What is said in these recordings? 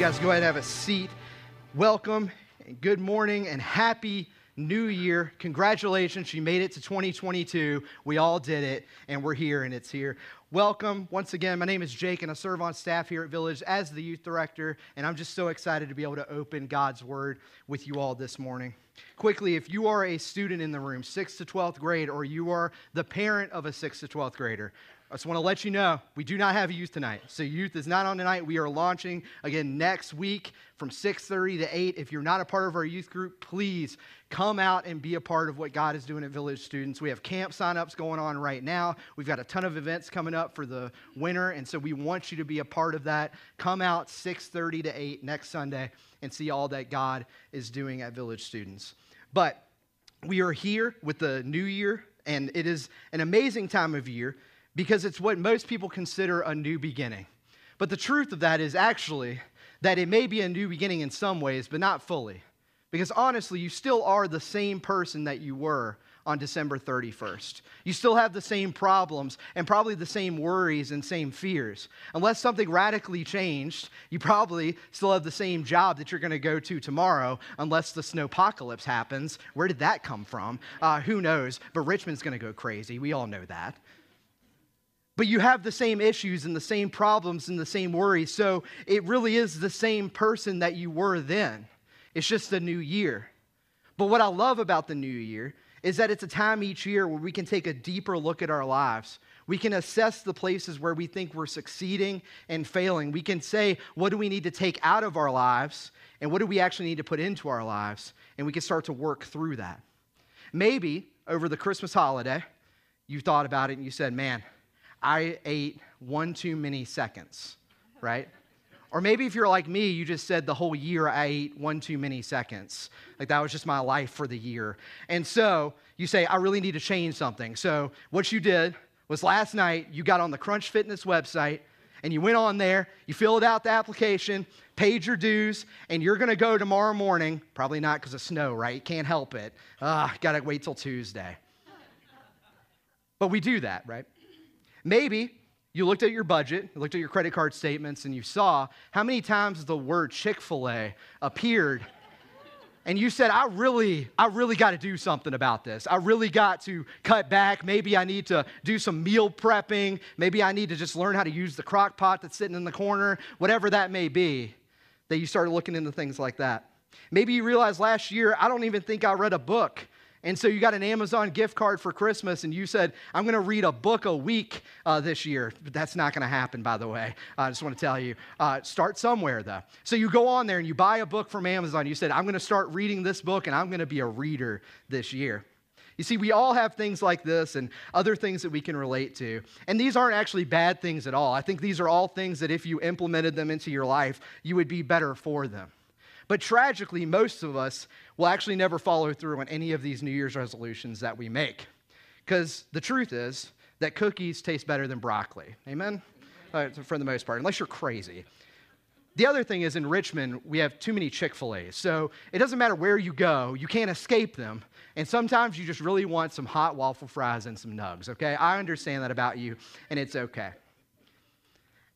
guys go ahead and have a seat. Welcome and good morning and happy new year. Congratulations, you made it to 2022. We all did it, and we're here, and it's here. Welcome once again. My name is Jake, and I serve on staff here at Village as the youth director, and I'm just so excited to be able to open God's Word with you all this morning. Quickly, if you are a student in the room, 6th to 12th grade, or you are the parent of a 6th to 12th grader, I just want to let you know we do not have youth tonight. So youth is not on tonight. We are launching again next week from 6:30 to 8. If you're not a part of our youth group, please come out and be a part of what God is doing at Village Students. We have camp signups going on right now. We've got a ton of events coming up for the winter, and so we want you to be a part of that. Come out 6:30 to 8 next Sunday and see all that God is doing at Village Students. But we are here with the new year, and it is an amazing time of year because it's what most people consider a new beginning. But the truth of that is actually that it may be a new beginning in some ways, but not fully. Because honestly, you still are the same person that you were on December 31st. You still have the same problems and probably the same worries and same fears. Unless something radically changed, you probably still have the same job that you're going to go to tomorrow, unless the snowpocalypse happens. Where did that come from? Uh, who knows? But Richmond's going to go crazy. We all know that but you have the same issues and the same problems and the same worries. So it really is the same person that you were then. It's just a new year. But what I love about the new year is that it's a time each year where we can take a deeper look at our lives. We can assess the places where we think we're succeeding and failing. We can say, what do we need to take out of our lives and what do we actually need to put into our lives? And we can start to work through that. Maybe over the Christmas holiday, you thought about it and you said, man, I ate one too many seconds, right? Or maybe if you're like me, you just said the whole year I ate one too many seconds. Like that was just my life for the year. And so you say, I really need to change something. So what you did was last night you got on the Crunch Fitness website and you went on there, you filled out the application, paid your dues, and you're gonna go tomorrow morning. Probably not because of snow, right? Can't help it. Ah, gotta wait till Tuesday. But we do that, right? Maybe you looked at your budget, you looked at your credit card statements, and you saw how many times the word Chick fil A appeared. And you said, I really, I really got to do something about this. I really got to cut back. Maybe I need to do some meal prepping. Maybe I need to just learn how to use the crock pot that's sitting in the corner, whatever that may be, that you started looking into things like that. Maybe you realized last year, I don't even think I read a book and so you got an Amazon gift card for Christmas, and you said, I'm going to read a book a week uh, this year. But that's not going to happen, by the way. Uh, I just want to tell you. Uh, start somewhere, though. So you go on there and you buy a book from Amazon. You said, I'm going to start reading this book, and I'm going to be a reader this year. You see, we all have things like this and other things that we can relate to. And these aren't actually bad things at all. I think these are all things that if you implemented them into your life, you would be better for them. But tragically, most of us will actually never follow through on any of these New Year's resolutions that we make. Because the truth is that cookies taste better than broccoli. Amen? For the most part, unless you're crazy. The other thing is in Richmond, we have too many Chick fil A's. So it doesn't matter where you go, you can't escape them. And sometimes you just really want some hot waffle fries and some nugs, okay? I understand that about you, and it's okay.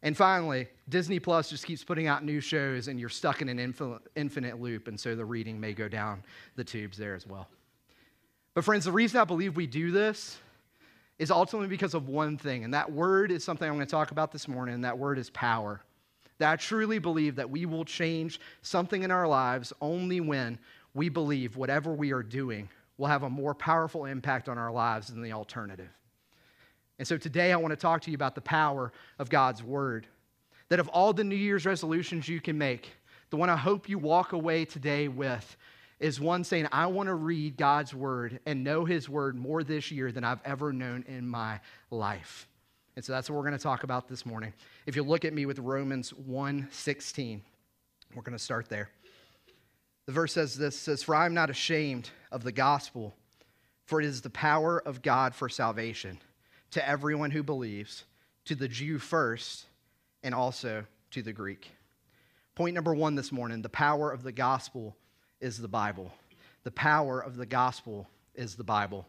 And finally, Disney Plus just keeps putting out new shows, and you're stuck in an infinite loop, and so the reading may go down the tubes there as well. But, friends, the reason I believe we do this is ultimately because of one thing, and that word is something I'm going to talk about this morning, and that word is power. That I truly believe that we will change something in our lives only when we believe whatever we are doing will have a more powerful impact on our lives than the alternative. And so today I want to talk to you about the power of God's word. That of all the New Year's resolutions you can make, the one I hope you walk away today with is one saying, I want to read God's word and know his word more this year than I've ever known in my life. And so that's what we're going to talk about this morning. If you look at me with Romans 1:16, we're going to start there. The verse says this says, For I am not ashamed of the gospel, for it is the power of God for salvation to everyone who believes, to the Jew first, and also to the Greek. Point number one this morning the power of the gospel is the Bible. The power of the gospel is the Bible.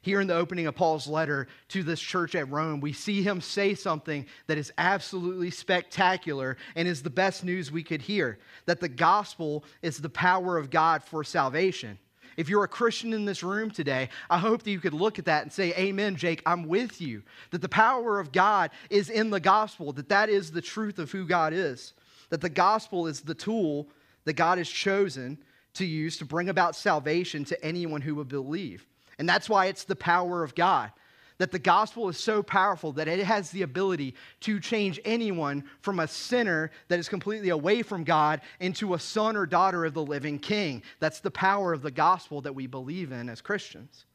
Here in the opening of Paul's letter to this church at Rome, we see him say something that is absolutely spectacular and is the best news we could hear that the gospel is the power of God for salvation. If you're a Christian in this room today, I hope that you could look at that and say, Amen, Jake, I'm with you. That the power of God is in the gospel, that that is the truth of who God is, that the gospel is the tool that God has chosen to use to bring about salvation to anyone who would believe. And that's why it's the power of God. That the gospel is so powerful that it has the ability to change anyone from a sinner that is completely away from God into a son or daughter of the living king. That's the power of the gospel that we believe in as Christians.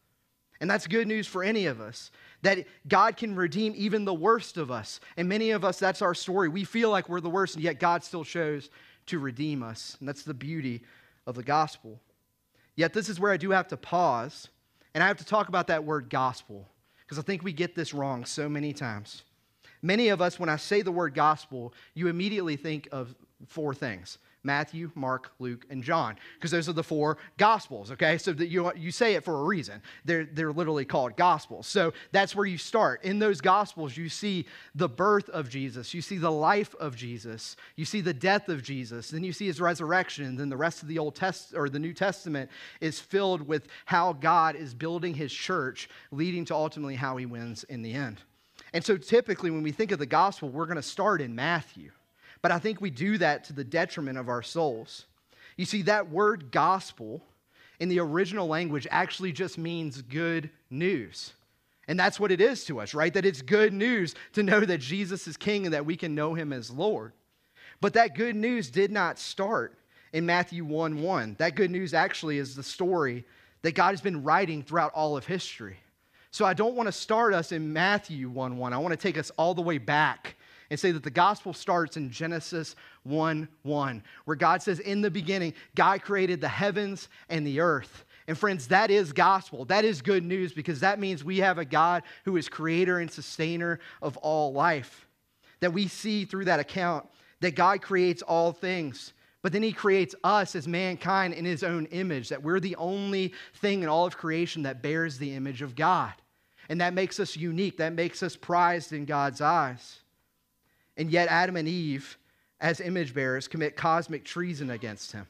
And that's good news for any of us that God can redeem even the worst of us. And many of us, that's our story. We feel like we're the worst, and yet God still chose to redeem us. And that's the beauty of the gospel. Yet, this is where I do have to pause and I have to talk about that word gospel because I think we get this wrong so many times. Many of us, when I say the word gospel, you immediately think of four things Matthew, Mark, Luke, and John, because those are the four gospels, okay? So that you, you say it for a reason. They're, they're literally called gospels. So that's where you start. In those gospels, you see the birth of Jesus, you see the life of Jesus, you see the death of Jesus, then you see his resurrection, and then the rest of the Old Test or the New Testament is filled with how God is building his church, leading to ultimately how he wins in the end. And so typically when we think of the gospel, we're going to start in Matthew. But I think we do that to the detriment of our souls. You see, that word gospel in the original language actually just means good news. And that's what it is to us, right? That it's good news to know that Jesus is king and that we can know him as Lord. But that good news did not start in Matthew 1 1. That good news actually is the story that God has been writing throughout all of history. So I don't want to start us in Matthew 1 1. I want to take us all the way back and say that the gospel starts in Genesis 1 1, where God says, In the beginning, God created the heavens and the earth. And friends, that is gospel. That is good news because that means we have a God who is creator and sustainer of all life. That we see through that account that God creates all things. But then he creates us as mankind in his own image, that we're the only thing in all of creation that bears the image of God. And that makes us unique, that makes us prized in God's eyes. And yet, Adam and Eve, as image bearers, commit cosmic treason against him.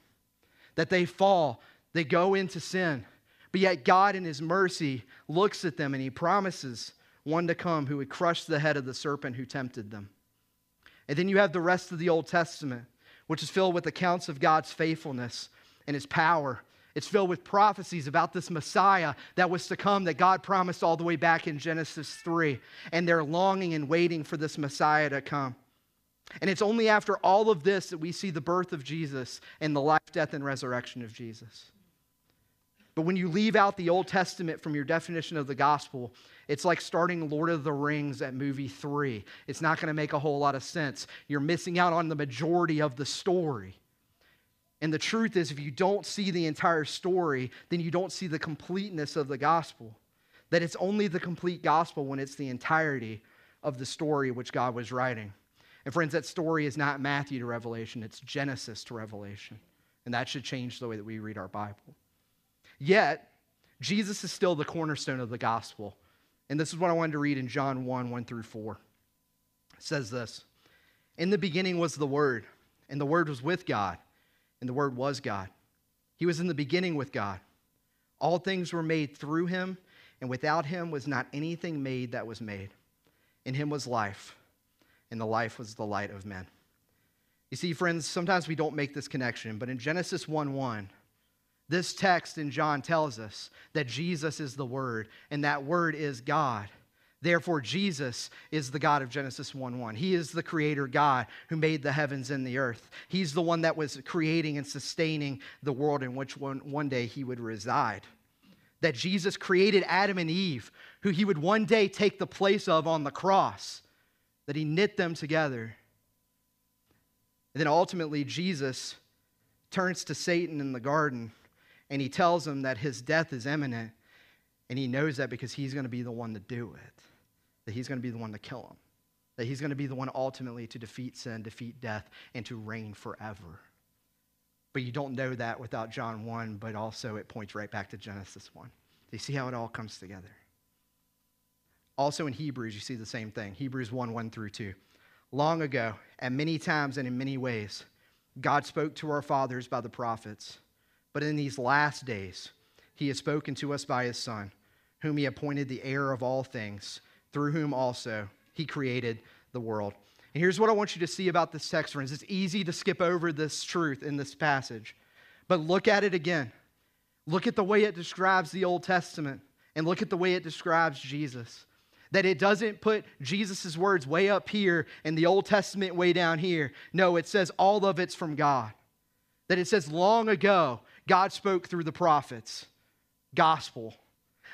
That they fall, they go into sin. But yet, God, in his mercy, looks at them and he promises one to come who would crush the head of the serpent who tempted them. And then you have the rest of the Old Testament, which is filled with accounts of God's faithfulness and his power. It's filled with prophecies about this Messiah that was to come that God promised all the way back in Genesis 3. And they're longing and waiting for this Messiah to come. And it's only after all of this that we see the birth of Jesus and the life, death, and resurrection of Jesus. But when you leave out the Old Testament from your definition of the gospel, it's like starting Lord of the Rings at movie three. It's not going to make a whole lot of sense. You're missing out on the majority of the story. And the truth is, if you don't see the entire story, then you don't see the completeness of the gospel. That it's only the complete gospel when it's the entirety of the story which God was writing. And friends, that story is not Matthew to Revelation, it's Genesis to Revelation. And that should change the way that we read our Bible. Yet, Jesus is still the cornerstone of the gospel. And this is what I wanted to read in John 1 1 through 4. It says this In the beginning was the Word, and the Word was with God and the Word was God. He was in the beginning with God. All things were made through him, and without him was not anything made that was made. In him was life, and the life was the light of men. You see, friends, sometimes we don't make this connection, but in Genesis 1 1, this text in John tells us that Jesus is the Word, and that Word is God. Therefore, Jesus is the God of Genesis 1 1. He is the creator God who made the heavens and the earth. He's the one that was creating and sustaining the world in which one, one day he would reside. That Jesus created Adam and Eve, who he would one day take the place of on the cross, that he knit them together. And then ultimately, Jesus turns to Satan in the garden and he tells him that his death is imminent. And he knows that because he's going to be the one to do it that he's going to be the one to kill him, that he's going to be the one ultimately to defeat sin, defeat death, and to reign forever. But you don't know that without John 1, but also it points right back to Genesis 1. Do you see how it all comes together? Also in Hebrews, you see the same thing Hebrews 1 1 through 2. Long ago, at many times and in many ways, God spoke to our fathers by the prophets. But in these last days, he has spoken to us by his Son, whom he appointed the heir of all things, through whom also he created the world. And here's what I want you to see about this text, friends. It's easy to skip over this truth in this passage, but look at it again. Look at the way it describes the Old Testament, and look at the way it describes Jesus. That it doesn't put Jesus' words way up here and the Old Testament way down here. No, it says all of it's from God. That it says long ago, God spoke through the prophets, gospel.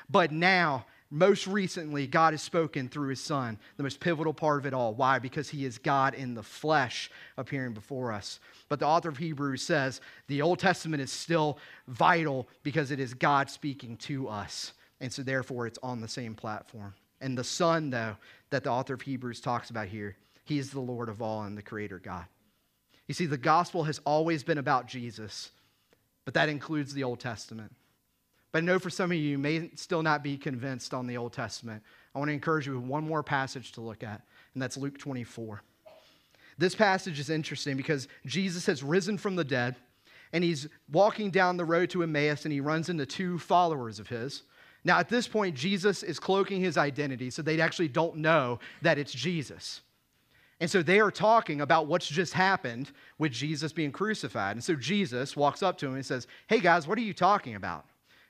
But now, most recently, God has spoken through his son, the most pivotal part of it all. Why? Because he is God in the flesh appearing before us. But the author of Hebrews says the Old Testament is still vital because it is God speaking to us. And so, therefore, it's on the same platform. And the Son, though, that the author of Hebrews talks about here, he is the Lord of all and the Creator God. You see, the gospel has always been about Jesus, but that includes the Old Testament. But I know for some of you, you may still not be convinced on the Old Testament. I want to encourage you with one more passage to look at, and that's Luke 24. This passage is interesting because Jesus has risen from the dead, and he's walking down the road to Emmaus, and he runs into two followers of his. Now, at this point, Jesus is cloaking his identity, so they actually don't know that it's Jesus. And so they are talking about what's just happened with Jesus being crucified. And so Jesus walks up to him and says, Hey guys, what are you talking about?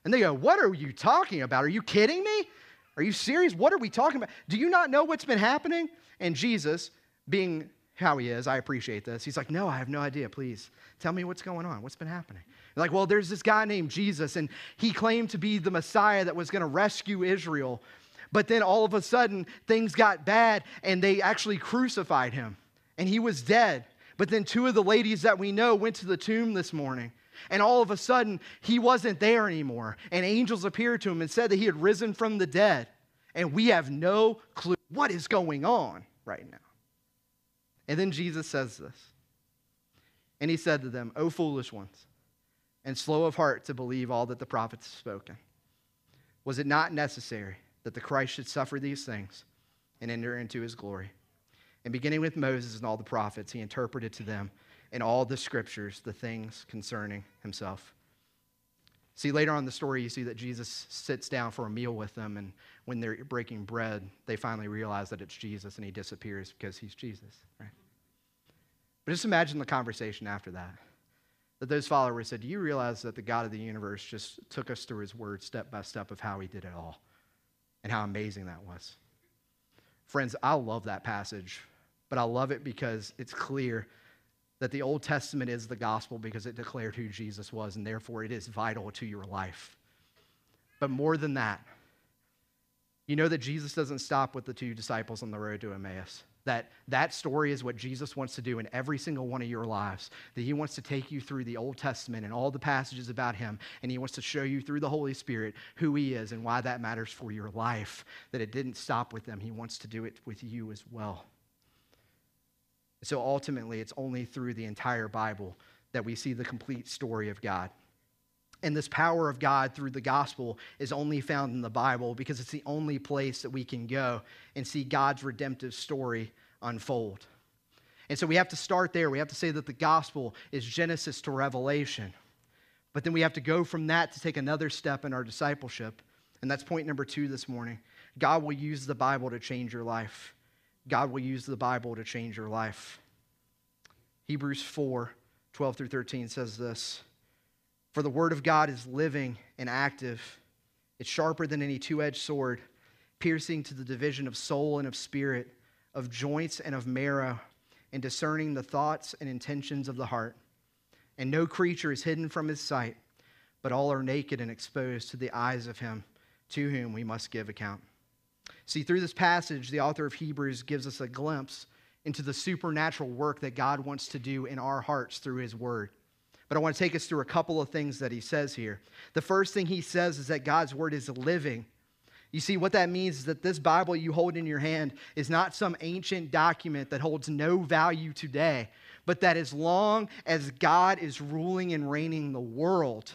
And they go, What are you talking about? Are you kidding me? Are you serious? What are we talking about? Do you not know what's been happening? And Jesus, being how he is, I appreciate this. He's like, No, I have no idea. Please tell me what's going on. What's been happening? They're like, well, there's this guy named Jesus, and he claimed to be the Messiah that was going to rescue Israel. But then all of a sudden, things got bad, and they actually crucified him, and he was dead. But then two of the ladies that we know went to the tomb this morning. And all of a sudden, he wasn't there anymore. And angels appeared to him and said that he had risen from the dead. And we have no clue what is going on right now. And then Jesus says this. And he said to them, O foolish ones, and slow of heart to believe all that the prophets have spoken. Was it not necessary that the Christ should suffer these things and enter into his glory? And beginning with Moses and all the prophets, he interpreted to them in all the scriptures the things concerning himself. See, later on in the story, you see that Jesus sits down for a meal with them, and when they're breaking bread, they finally realize that it's Jesus, and he disappears because he's Jesus, right? But just imagine the conversation after that that those followers said, Do you realize that the God of the universe just took us through his word step by step of how he did it all and how amazing that was? Friends, I love that passage, but I love it because it's clear that the Old Testament is the gospel because it declared who Jesus was, and therefore it is vital to your life. But more than that, you know that Jesus doesn't stop with the two disciples on the road to Emmaus that that story is what Jesus wants to do in every single one of your lives. That he wants to take you through the Old Testament and all the passages about him, and he wants to show you through the Holy Spirit who he is and why that matters for your life. That it didn't stop with them, he wants to do it with you as well. So ultimately, it's only through the entire Bible that we see the complete story of God. And this power of God through the gospel is only found in the Bible because it's the only place that we can go and see God's redemptive story unfold. And so we have to start there. We have to say that the gospel is Genesis to Revelation. But then we have to go from that to take another step in our discipleship. And that's point number two this morning. God will use the Bible to change your life. God will use the Bible to change your life. Hebrews 4 12 through 13 says this. For the word of God is living and active. It's sharper than any two edged sword, piercing to the division of soul and of spirit, of joints and of marrow, and discerning the thoughts and intentions of the heart. And no creature is hidden from his sight, but all are naked and exposed to the eyes of him to whom we must give account. See, through this passage, the author of Hebrews gives us a glimpse into the supernatural work that God wants to do in our hearts through his word. But I want to take us through a couple of things that he says here. The first thing he says is that God's word is living. You see, what that means is that this Bible you hold in your hand is not some ancient document that holds no value today, but that as long as God is ruling and reigning the world,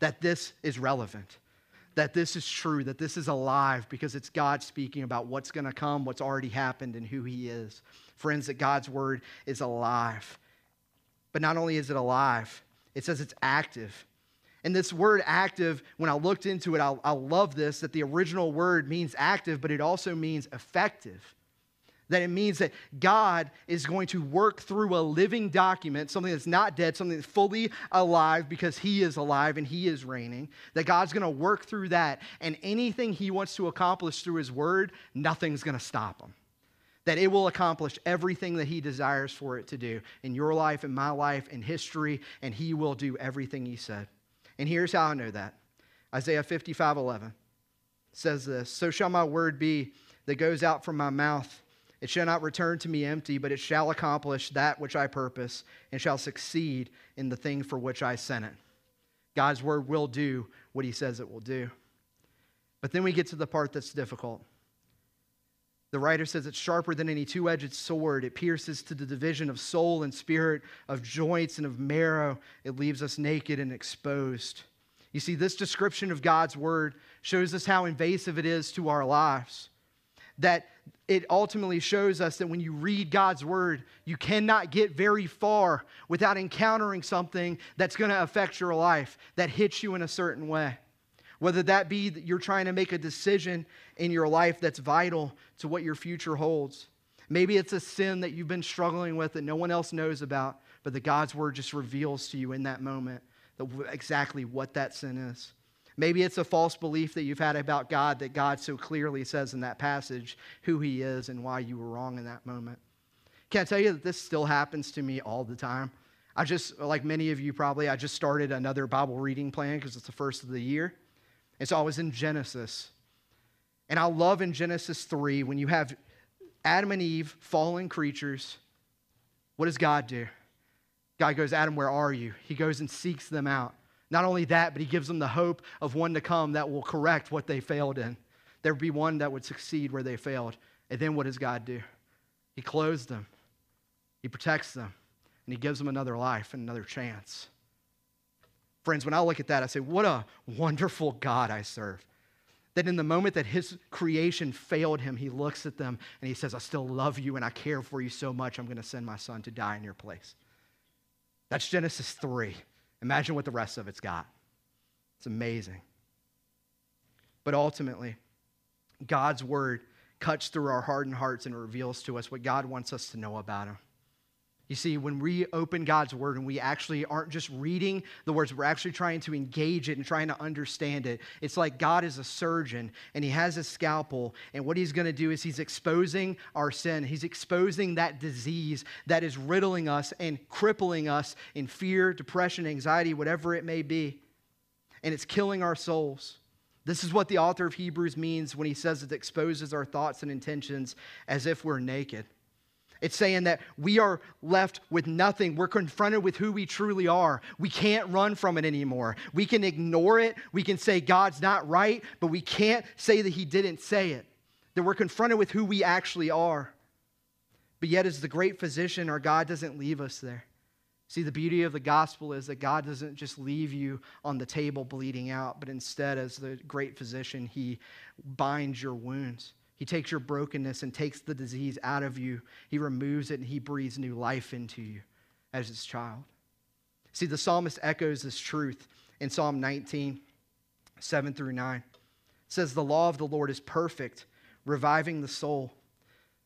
that this is relevant. That this is true, that this is alive because it's God speaking about what's going to come, what's already happened, and who He is. Friends, that God's word is alive. But not only is it alive, it says it's active. And this word active, when I looked into it, I, I love this that the original word means active, but it also means effective. That it means that God is going to work through a living document, something that's not dead, something that's fully alive because He is alive and He is reigning. That God's going to work through that, and anything He wants to accomplish through His word, nothing's going to stop Him that it will accomplish everything that He desires for it to do in your life, in my life, in history, and He will do everything He said. And here's how I know that Isaiah 55 11 says this So shall my word be that goes out from my mouth. It shall not return to me empty, but it shall accomplish that which I purpose and shall succeed in the thing for which I sent it. God's word will do what he says it will do. But then we get to the part that's difficult. The writer says it's sharper than any two edged sword. It pierces to the division of soul and spirit, of joints and of marrow. It leaves us naked and exposed. You see, this description of God's word shows us how invasive it is to our lives. That it ultimately shows us that when you read God's word, you cannot get very far without encountering something that's going to affect your life, that hits you in a certain way. Whether that be that you're trying to make a decision in your life that's vital to what your future holds. Maybe it's a sin that you've been struggling with that no one else knows about, but that God's word just reveals to you in that moment exactly what that sin is. Maybe it's a false belief that you've had about God that God so clearly says in that passage who he is and why you were wrong in that moment. Can I tell you that this still happens to me all the time? I just, like many of you probably, I just started another Bible reading plan because it's the first of the year. And so I was in Genesis. And I love in Genesis 3 when you have Adam and Eve, fallen creatures, what does God do? God goes, Adam, where are you? He goes and seeks them out. Not only that, but he gives them the hope of one to come that will correct what they failed in. There would be one that would succeed where they failed. And then what does God do? He clothes them, He protects them, and He gives them another life and another chance. Friends, when I look at that, I say, what a wonderful God I serve. That in the moment that his creation failed him, he looks at them and he says, I still love you and I care for you so much, I'm going to send my son to die in your place. That's Genesis 3. Imagine what the rest of it's got. It's amazing. But ultimately, God's word cuts through our hardened hearts and reveals to us what God wants us to know about him. You see, when we open God's word and we actually aren't just reading the words, we're actually trying to engage it and trying to understand it. It's like God is a surgeon and he has a scalpel. And what he's going to do is he's exposing our sin. He's exposing that disease that is riddling us and crippling us in fear, depression, anxiety, whatever it may be. And it's killing our souls. This is what the author of Hebrews means when he says it exposes our thoughts and intentions as if we're naked. It's saying that we are left with nothing. We're confronted with who we truly are. We can't run from it anymore. We can ignore it. We can say God's not right, but we can't say that He didn't say it. That we're confronted with who we actually are. But yet, as the great physician, our God doesn't leave us there. See, the beauty of the gospel is that God doesn't just leave you on the table bleeding out, but instead, as the great physician, He binds your wounds. He takes your brokenness and takes the disease out of you. He removes it and he breathes new life into you as his child. See, the psalmist echoes this truth in Psalm 19, 7 through 9. It says, The law of the Lord is perfect, reviving the soul.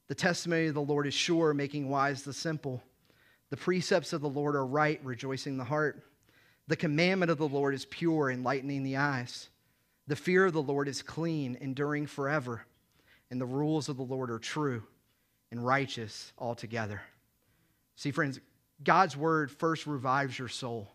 The testimony of the Lord is sure, making wise the simple. The precepts of the Lord are right, rejoicing the heart. The commandment of the Lord is pure, enlightening the eyes. The fear of the Lord is clean, enduring forever and the rules of the Lord are true and righteous altogether. See, friends, God's word first revives your soul.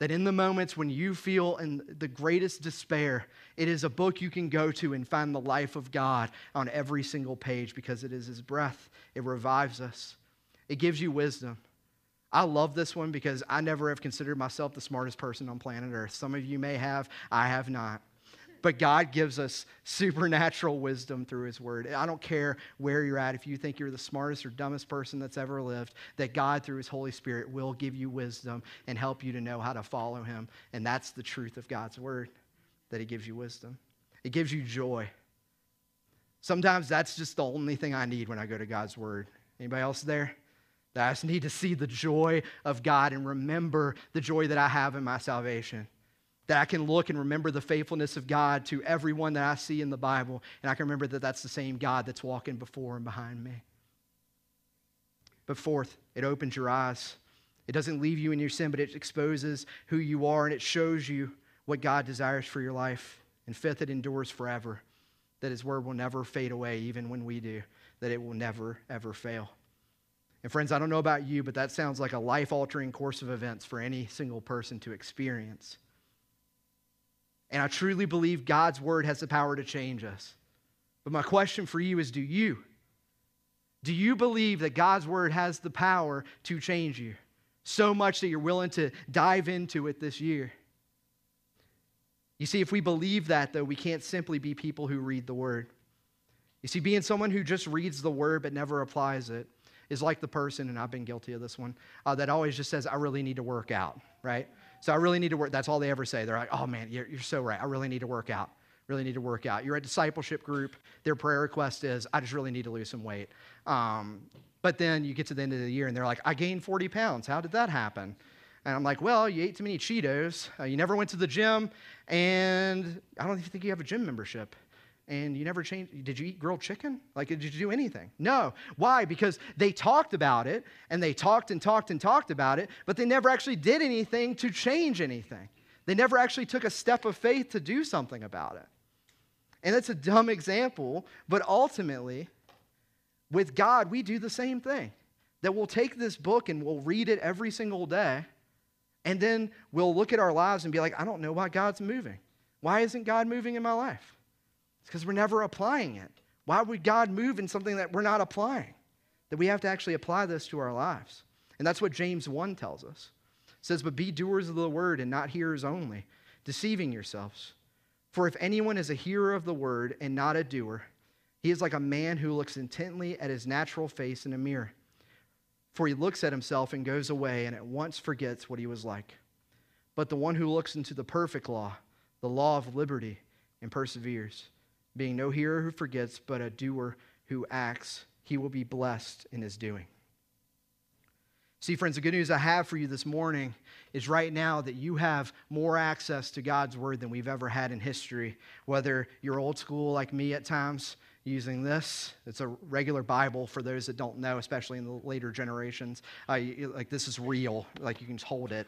That in the moments when you feel in the greatest despair, it is a book you can go to and find the life of God on every single page because it is His breath. It revives us, it gives you wisdom. I love this one because I never have considered myself the smartest person on planet Earth. Some of you may have, I have not but God gives us supernatural wisdom through His Word. I don't care where you're at, if you think you're the smartest or dumbest person that's ever lived, that God, through His Holy Spirit, will give you wisdom and help you to know how to follow Him. And that's the truth of God's Word. that He gives you wisdom. It gives you joy. Sometimes that's just the only thing I need when I go to God's Word. Anybody else there? That I just need to see the joy of God and remember the joy that I have in my salvation. That I can look and remember the faithfulness of God to everyone that I see in the Bible, and I can remember that that's the same God that's walking before and behind me. But fourth, it opens your eyes. It doesn't leave you in your sin, but it exposes who you are and it shows you what God desires for your life. And fifth, it endures forever, that His word will never fade away, even when we do, that it will never, ever fail. And friends, I don't know about you, but that sounds like a life altering course of events for any single person to experience. And I truly believe God's word has the power to change us. But my question for you is do you? Do you believe that God's word has the power to change you so much that you're willing to dive into it this year? You see, if we believe that, though, we can't simply be people who read the word. You see, being someone who just reads the word but never applies it is like the person, and I've been guilty of this one, uh, that always just says, I really need to work out, right? So I really need to work. That's all they ever say. They're like, oh man, you're, you're so right. I really need to work out. Really need to work out. You're a discipleship group. Their prayer request is, I just really need to lose some weight. Um, but then you get to the end of the year and they're like, I gained 40 pounds. How did that happen? And I'm like, well, you ate too many Cheetos. Uh, you never went to the gym. And I don't even think you have a gym membership and you never changed. Did you eat grilled chicken? Like, did you do anything? No. Why? Because they talked about it and they talked and talked and talked about it, but they never actually did anything to change anything. They never actually took a step of faith to do something about it. And that's a dumb example, but ultimately, with God, we do the same thing. That we'll take this book and we'll read it every single day, and then we'll look at our lives and be like, I don't know why God's moving. Why isn't God moving in my life? It's because we're never applying it. Why would God move in something that we're not applying? That we have to actually apply this to our lives. And that's what James 1 tells us. It says, But be doers of the word and not hearers only, deceiving yourselves. For if anyone is a hearer of the word and not a doer, he is like a man who looks intently at his natural face in a mirror. For he looks at himself and goes away and at once forgets what he was like. But the one who looks into the perfect law, the law of liberty, and perseveres, being no hearer who forgets, but a doer who acts, he will be blessed in his doing. See, friends, the good news I have for you this morning is right now that you have more access to God's word than we've ever had in history. Whether you're old school like me at times, using this, it's a regular Bible for those that don't know, especially in the later generations. Uh, like this is real, like you can just hold it.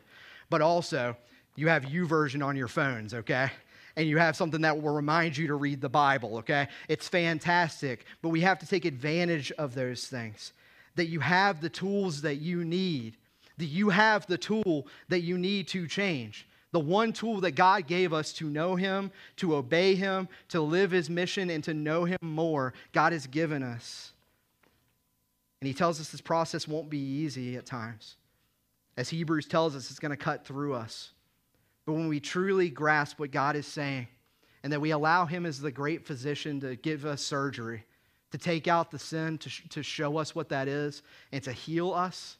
But also, you have YouVersion on your phones, okay? And you have something that will remind you to read the Bible, okay? It's fantastic, but we have to take advantage of those things. That you have the tools that you need, that you have the tool that you need to change. The one tool that God gave us to know Him, to obey Him, to live His mission, and to know Him more, God has given us. And He tells us this process won't be easy at times. As Hebrews tells us, it's going to cut through us. But when we truly grasp what God is saying, and that we allow Him as the great physician to give us surgery, to take out the sin, to, sh- to show us what that is, and to heal us.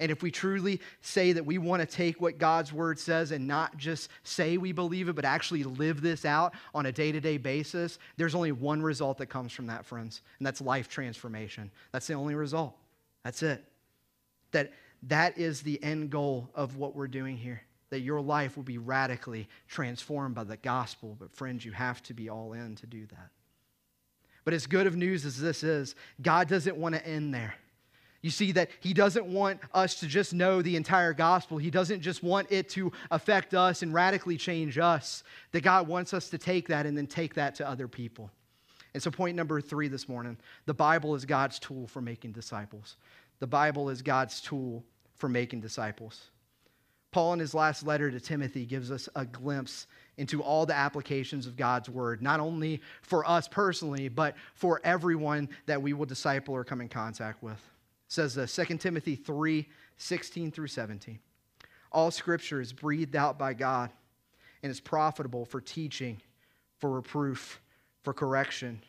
And if we truly say that we want to take what God's word says and not just say we believe it, but actually live this out on a day to day basis, there's only one result that comes from that, friends, and that's life transformation. That's the only result. That's it. That, that is the end goal of what we're doing here that your life will be radically transformed by the gospel. But, friends, you have to be all in to do that. But as good of news as this is, God doesn't want to end there. You see, that He doesn't want us to just know the entire gospel. He doesn't just want it to affect us and radically change us. That God wants us to take that and then take that to other people. And so, point number three this morning the Bible is God's tool for making disciples. The Bible is God's tool for making disciples. Paul, in his last letter to Timothy, gives us a glimpse into all the applications of God's word, not only for us personally, but for everyone that we will disciple or come in contact with. It says this 2 Timothy 3 16 through 17. All scripture is breathed out by God and is profitable for teaching, for reproof, for correction,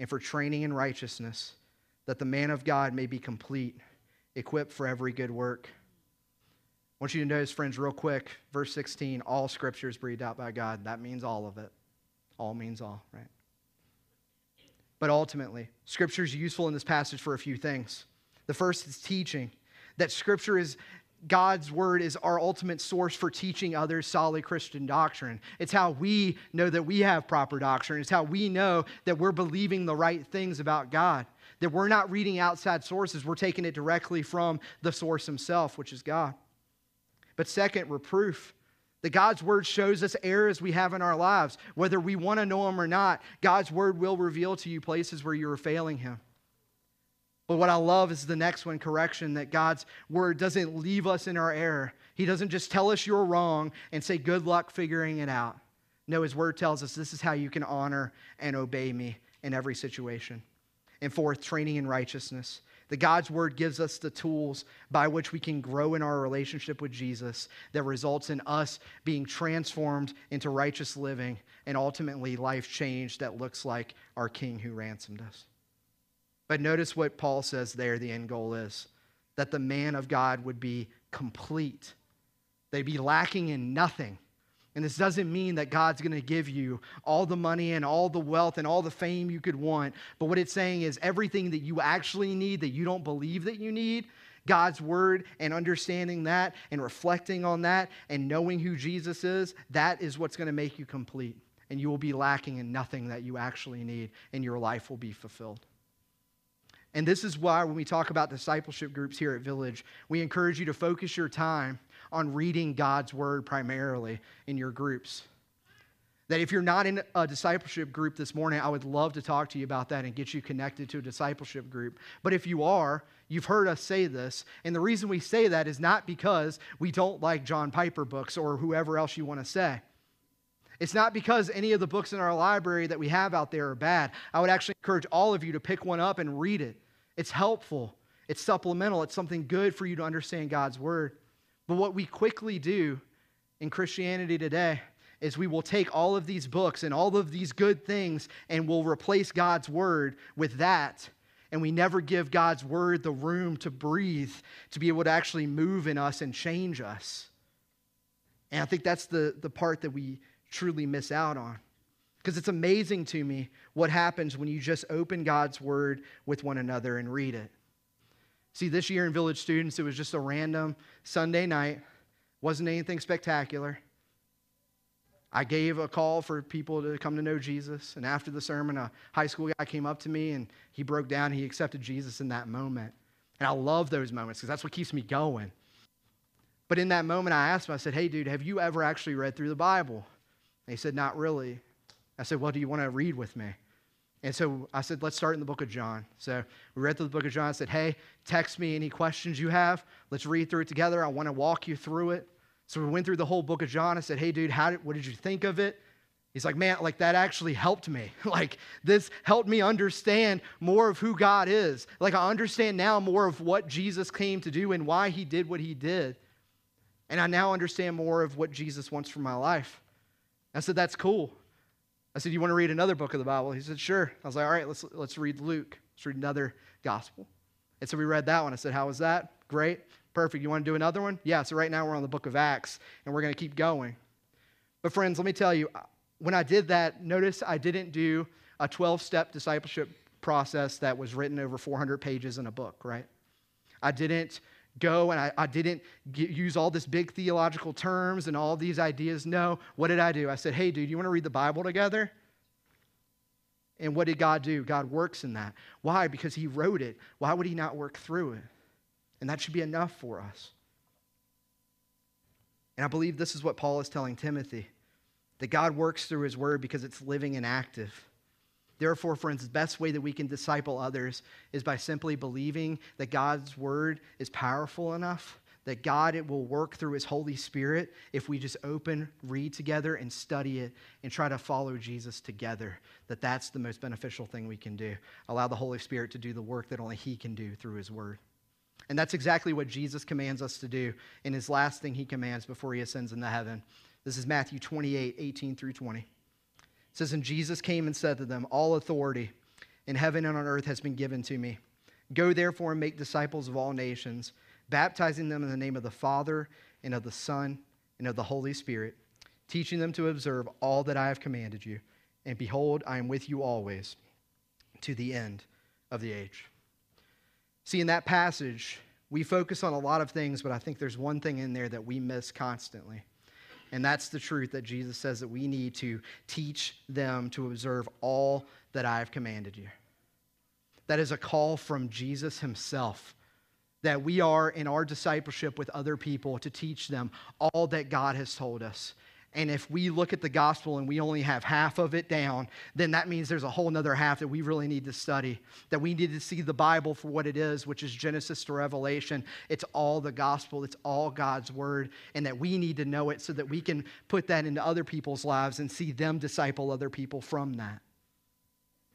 and for training in righteousness, that the man of God may be complete, equipped for every good work. Want you to notice, friends, real quick, verse 16 all scripture is breathed out by God. That means all of it. All means all, right? But ultimately, scripture is useful in this passage for a few things. The first is teaching, that scripture is God's word is our ultimate source for teaching others solid Christian doctrine. It's how we know that we have proper doctrine. It's how we know that we're believing the right things about God, that we're not reading outside sources, we're taking it directly from the source himself, which is God. But second, reproof. That God's word shows us errors we have in our lives. Whether we want to know them or not, God's word will reveal to you places where you are failing Him. But what I love is the next one correction that God's word doesn't leave us in our error. He doesn't just tell us you're wrong and say, good luck figuring it out. No, his word tells us this is how you can honor and obey me in every situation. And fourth, training in righteousness. That God's word gives us the tools by which we can grow in our relationship with Jesus that results in us being transformed into righteous living and ultimately life change that looks like our King who ransomed us. But notice what Paul says there the end goal is that the man of God would be complete, they'd be lacking in nothing. And this doesn't mean that God's going to give you all the money and all the wealth and all the fame you could want. But what it's saying is everything that you actually need that you don't believe that you need, God's word and understanding that and reflecting on that and knowing who Jesus is, that is what's going to make you complete. And you will be lacking in nothing that you actually need, and your life will be fulfilled. And this is why, when we talk about discipleship groups here at Village, we encourage you to focus your time on reading God's word primarily in your groups. That if you're not in a discipleship group this morning, I would love to talk to you about that and get you connected to a discipleship group. But if you are, you've heard us say this. And the reason we say that is not because we don't like John Piper books or whoever else you want to say. It's not because any of the books in our library that we have out there are bad. I would actually encourage all of you to pick one up and read it. It's helpful, it's supplemental, it's something good for you to understand God's word. But what we quickly do in Christianity today is we will take all of these books and all of these good things and we'll replace God's word with that. And we never give God's word the room to breathe, to be able to actually move in us and change us. And I think that's the, the part that we truly miss out on. Because it's amazing to me what happens when you just open God's word with one another and read it. See, this year in Village Students, it was just a random Sunday night, wasn't anything spectacular. I gave a call for people to come to know Jesus. And after the sermon, a high school guy came up to me and he broke down. He accepted Jesus in that moment. And I love those moments because that's what keeps me going. But in that moment, I asked him, I said, Hey, dude, have you ever actually read through the Bible? And he said, Not really. I said, Well, do you want to read with me? And so I said, Let's start in the book of John. So we read through the book of John. I said, Hey, text me any questions you have. Let's read through it together. I want to walk you through it. So we went through the whole book of John. I said, Hey, dude, how did, what did you think of it? He's like, Man, like that actually helped me. like this helped me understand more of who God is. Like I understand now more of what Jesus came to do and why he did what he did. And I now understand more of what Jesus wants for my life. I said, That's cool. I said, You want to read another book of the Bible? He said, Sure. I was like, All right, let's, let's read Luke. Let's read another gospel. And so we read that one. I said, How was that? Great. Perfect. You want to do another one? Yeah. So right now we're on the book of Acts and we're going to keep going. But friends, let me tell you, when I did that, notice I didn't do a 12 step discipleship process that was written over 400 pages in a book, right? I didn't go and I, I didn't get, use all this big theological terms and all these ideas. No, what did I do? I said, hey, dude, you want to read the Bible together? And what did God do? God works in that. Why? Because He wrote it. Why would He not work through it? And that should be enough for us. And I believe this is what Paul is telling Timothy that God works through His word because it's living and active. Therefore, friends, the best way that we can disciple others is by simply believing that God's word is powerful enough, that God it will work through his Holy Spirit if we just open, read together, and study it and try to follow Jesus together. That that's the most beneficial thing we can do. Allow the Holy Spirit to do the work that only he can do through his word. And that's exactly what Jesus commands us to do in his last thing he commands before he ascends into heaven. This is Matthew 28, 18 through 20 says, And Jesus came and said to them, All authority in heaven and on earth has been given to me. Go therefore and make disciples of all nations, baptizing them in the name of the Father and of the Son and of the Holy Spirit, teaching them to observe all that I have commanded you. And behold, I am with you always to the end of the age. See, in that passage, we focus on a lot of things, but I think there's one thing in there that we miss constantly. And that's the truth that Jesus says that we need to teach them to observe all that I have commanded you. That is a call from Jesus himself that we are in our discipleship with other people to teach them all that God has told us. And if we look at the gospel and we only have half of it down, then that means there's a whole other half that we really need to study. That we need to see the Bible for what it is, which is Genesis to Revelation. It's all the gospel, it's all God's word, and that we need to know it so that we can put that into other people's lives and see them disciple other people from that.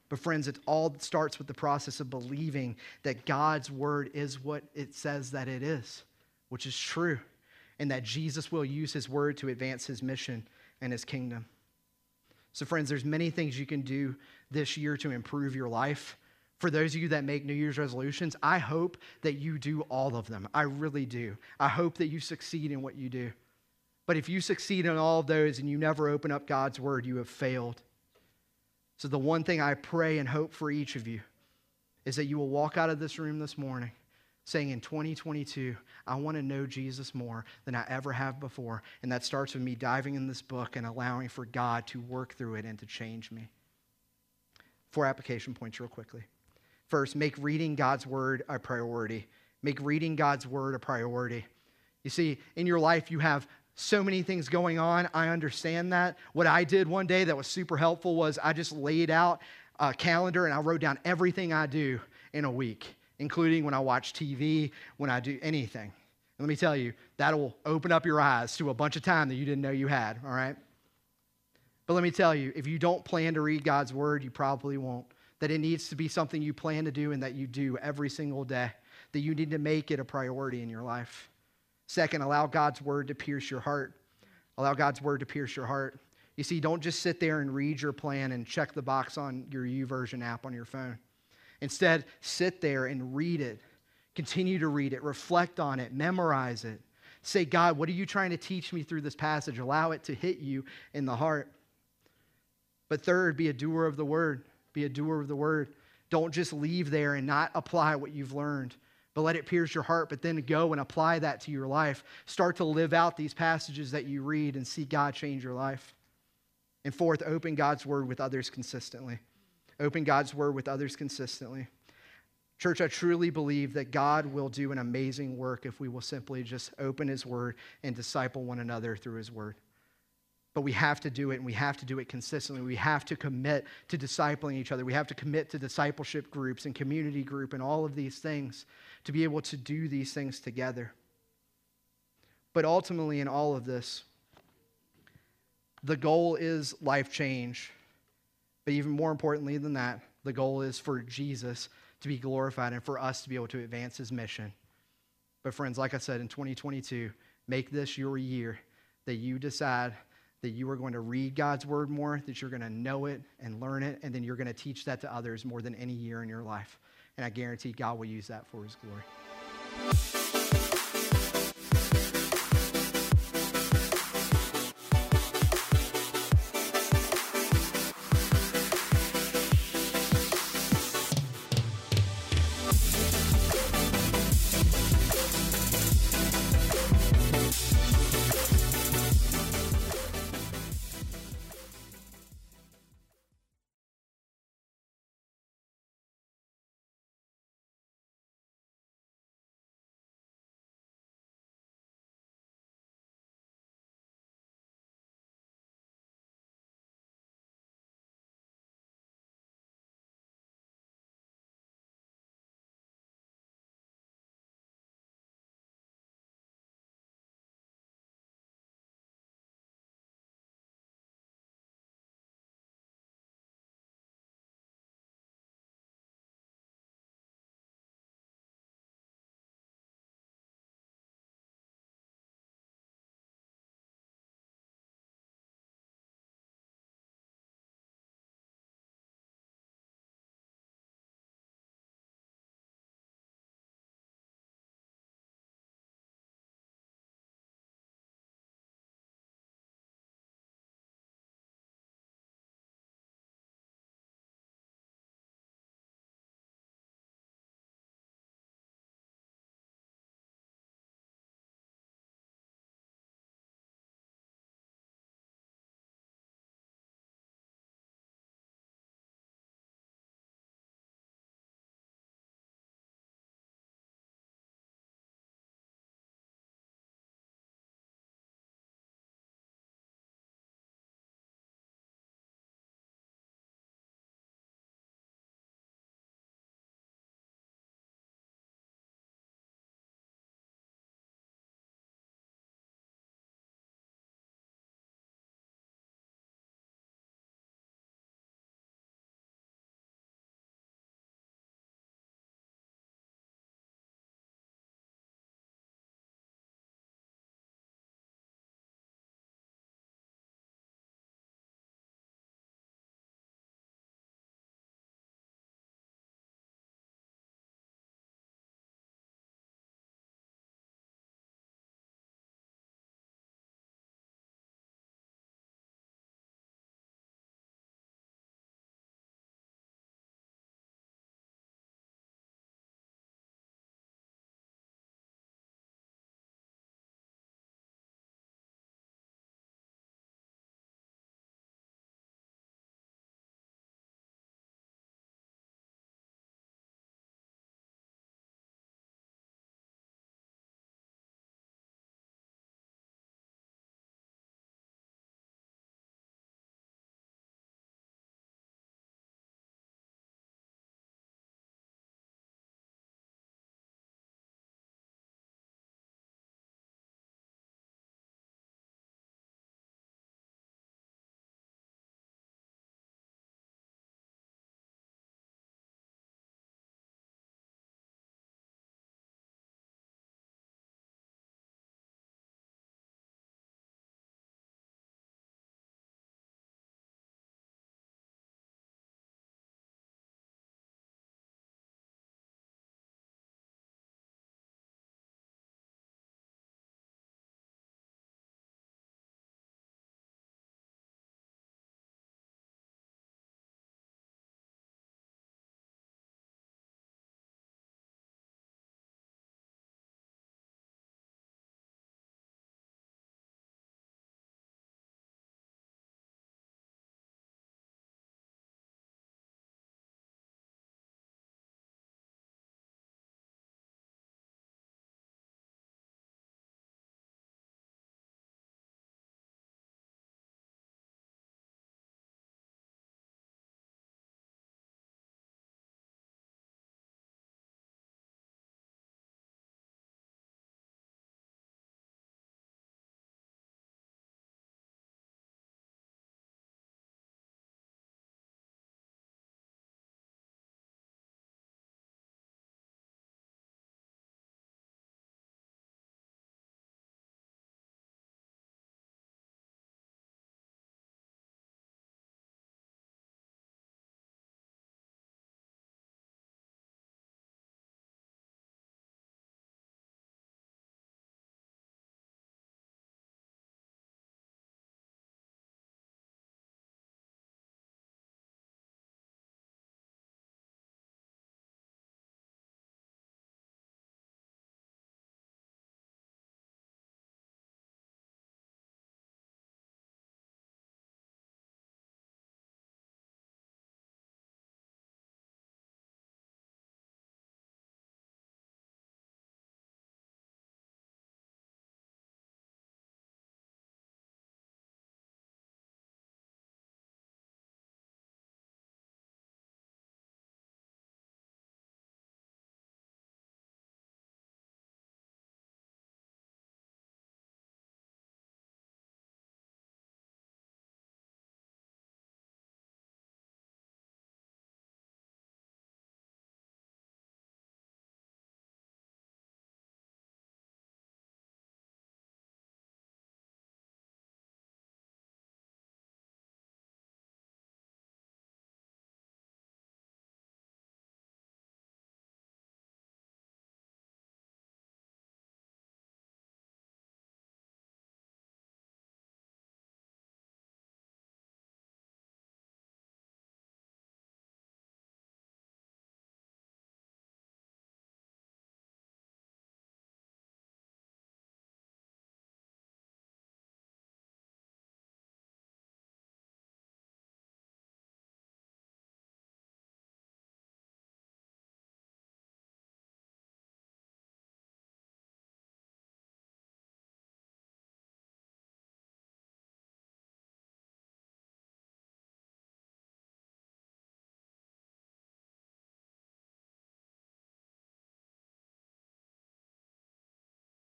But, friends, it all starts with the process of believing that God's word is what it says that it is, which is true, and that Jesus will use his word to advance his mission and his kingdom. So, friends, there's many things you can do this year to improve your life. For those of you that make New Year's resolutions, I hope that you do all of them. I really do. I hope that you succeed in what you do. But if you succeed in all of those and you never open up God's word, you have failed. So, the one thing I pray and hope for each of you is that you will walk out of this room this morning saying, In 2022, I want to know Jesus more than I ever have before. And that starts with me diving in this book and allowing for God to work through it and to change me. Four application points, real quickly. First, make reading God's word a priority. Make reading God's word a priority. You see, in your life, you have so many things going on. I understand that. What I did one day that was super helpful was I just laid out a calendar and I wrote down everything I do in a week, including when I watch TV, when I do anything. And let me tell you, that'll open up your eyes to a bunch of time that you didn't know you had, all right? But let me tell you, if you don't plan to read God's word, you probably won't. That it needs to be something you plan to do and that you do every single day, that you need to make it a priority in your life. Second, allow God's word to pierce your heart. Allow God's word to pierce your heart. You see, don't just sit there and read your plan and check the box on your YouVersion app on your phone. Instead, sit there and read it. Continue to read it, reflect on it, memorize it. Say, God, what are you trying to teach me through this passage? Allow it to hit you in the heart. But third, be a doer of the word. Be a doer of the word. Don't just leave there and not apply what you've learned but let it pierce your heart, but then go and apply that to your life. Start to live out these passages that you read and see God change your life. And fourth, open God's word with others consistently. Open God's word with others consistently. Church, I truly believe that God will do an amazing work if we will simply just open his word and disciple one another through his word. But we have to do it, and we have to do it consistently. We have to commit to discipling each other. We have to commit to discipleship groups and community group and all of these things to be able to do these things together. But ultimately, in all of this, the goal is life change. But even more importantly than that, the goal is for Jesus to be glorified and for us to be able to advance his mission. But, friends, like I said, in 2022, make this your year that you decide that you are going to read God's word more, that you're going to know it and learn it, and then you're going to teach that to others more than any year in your life. And I guarantee God will use that for his glory.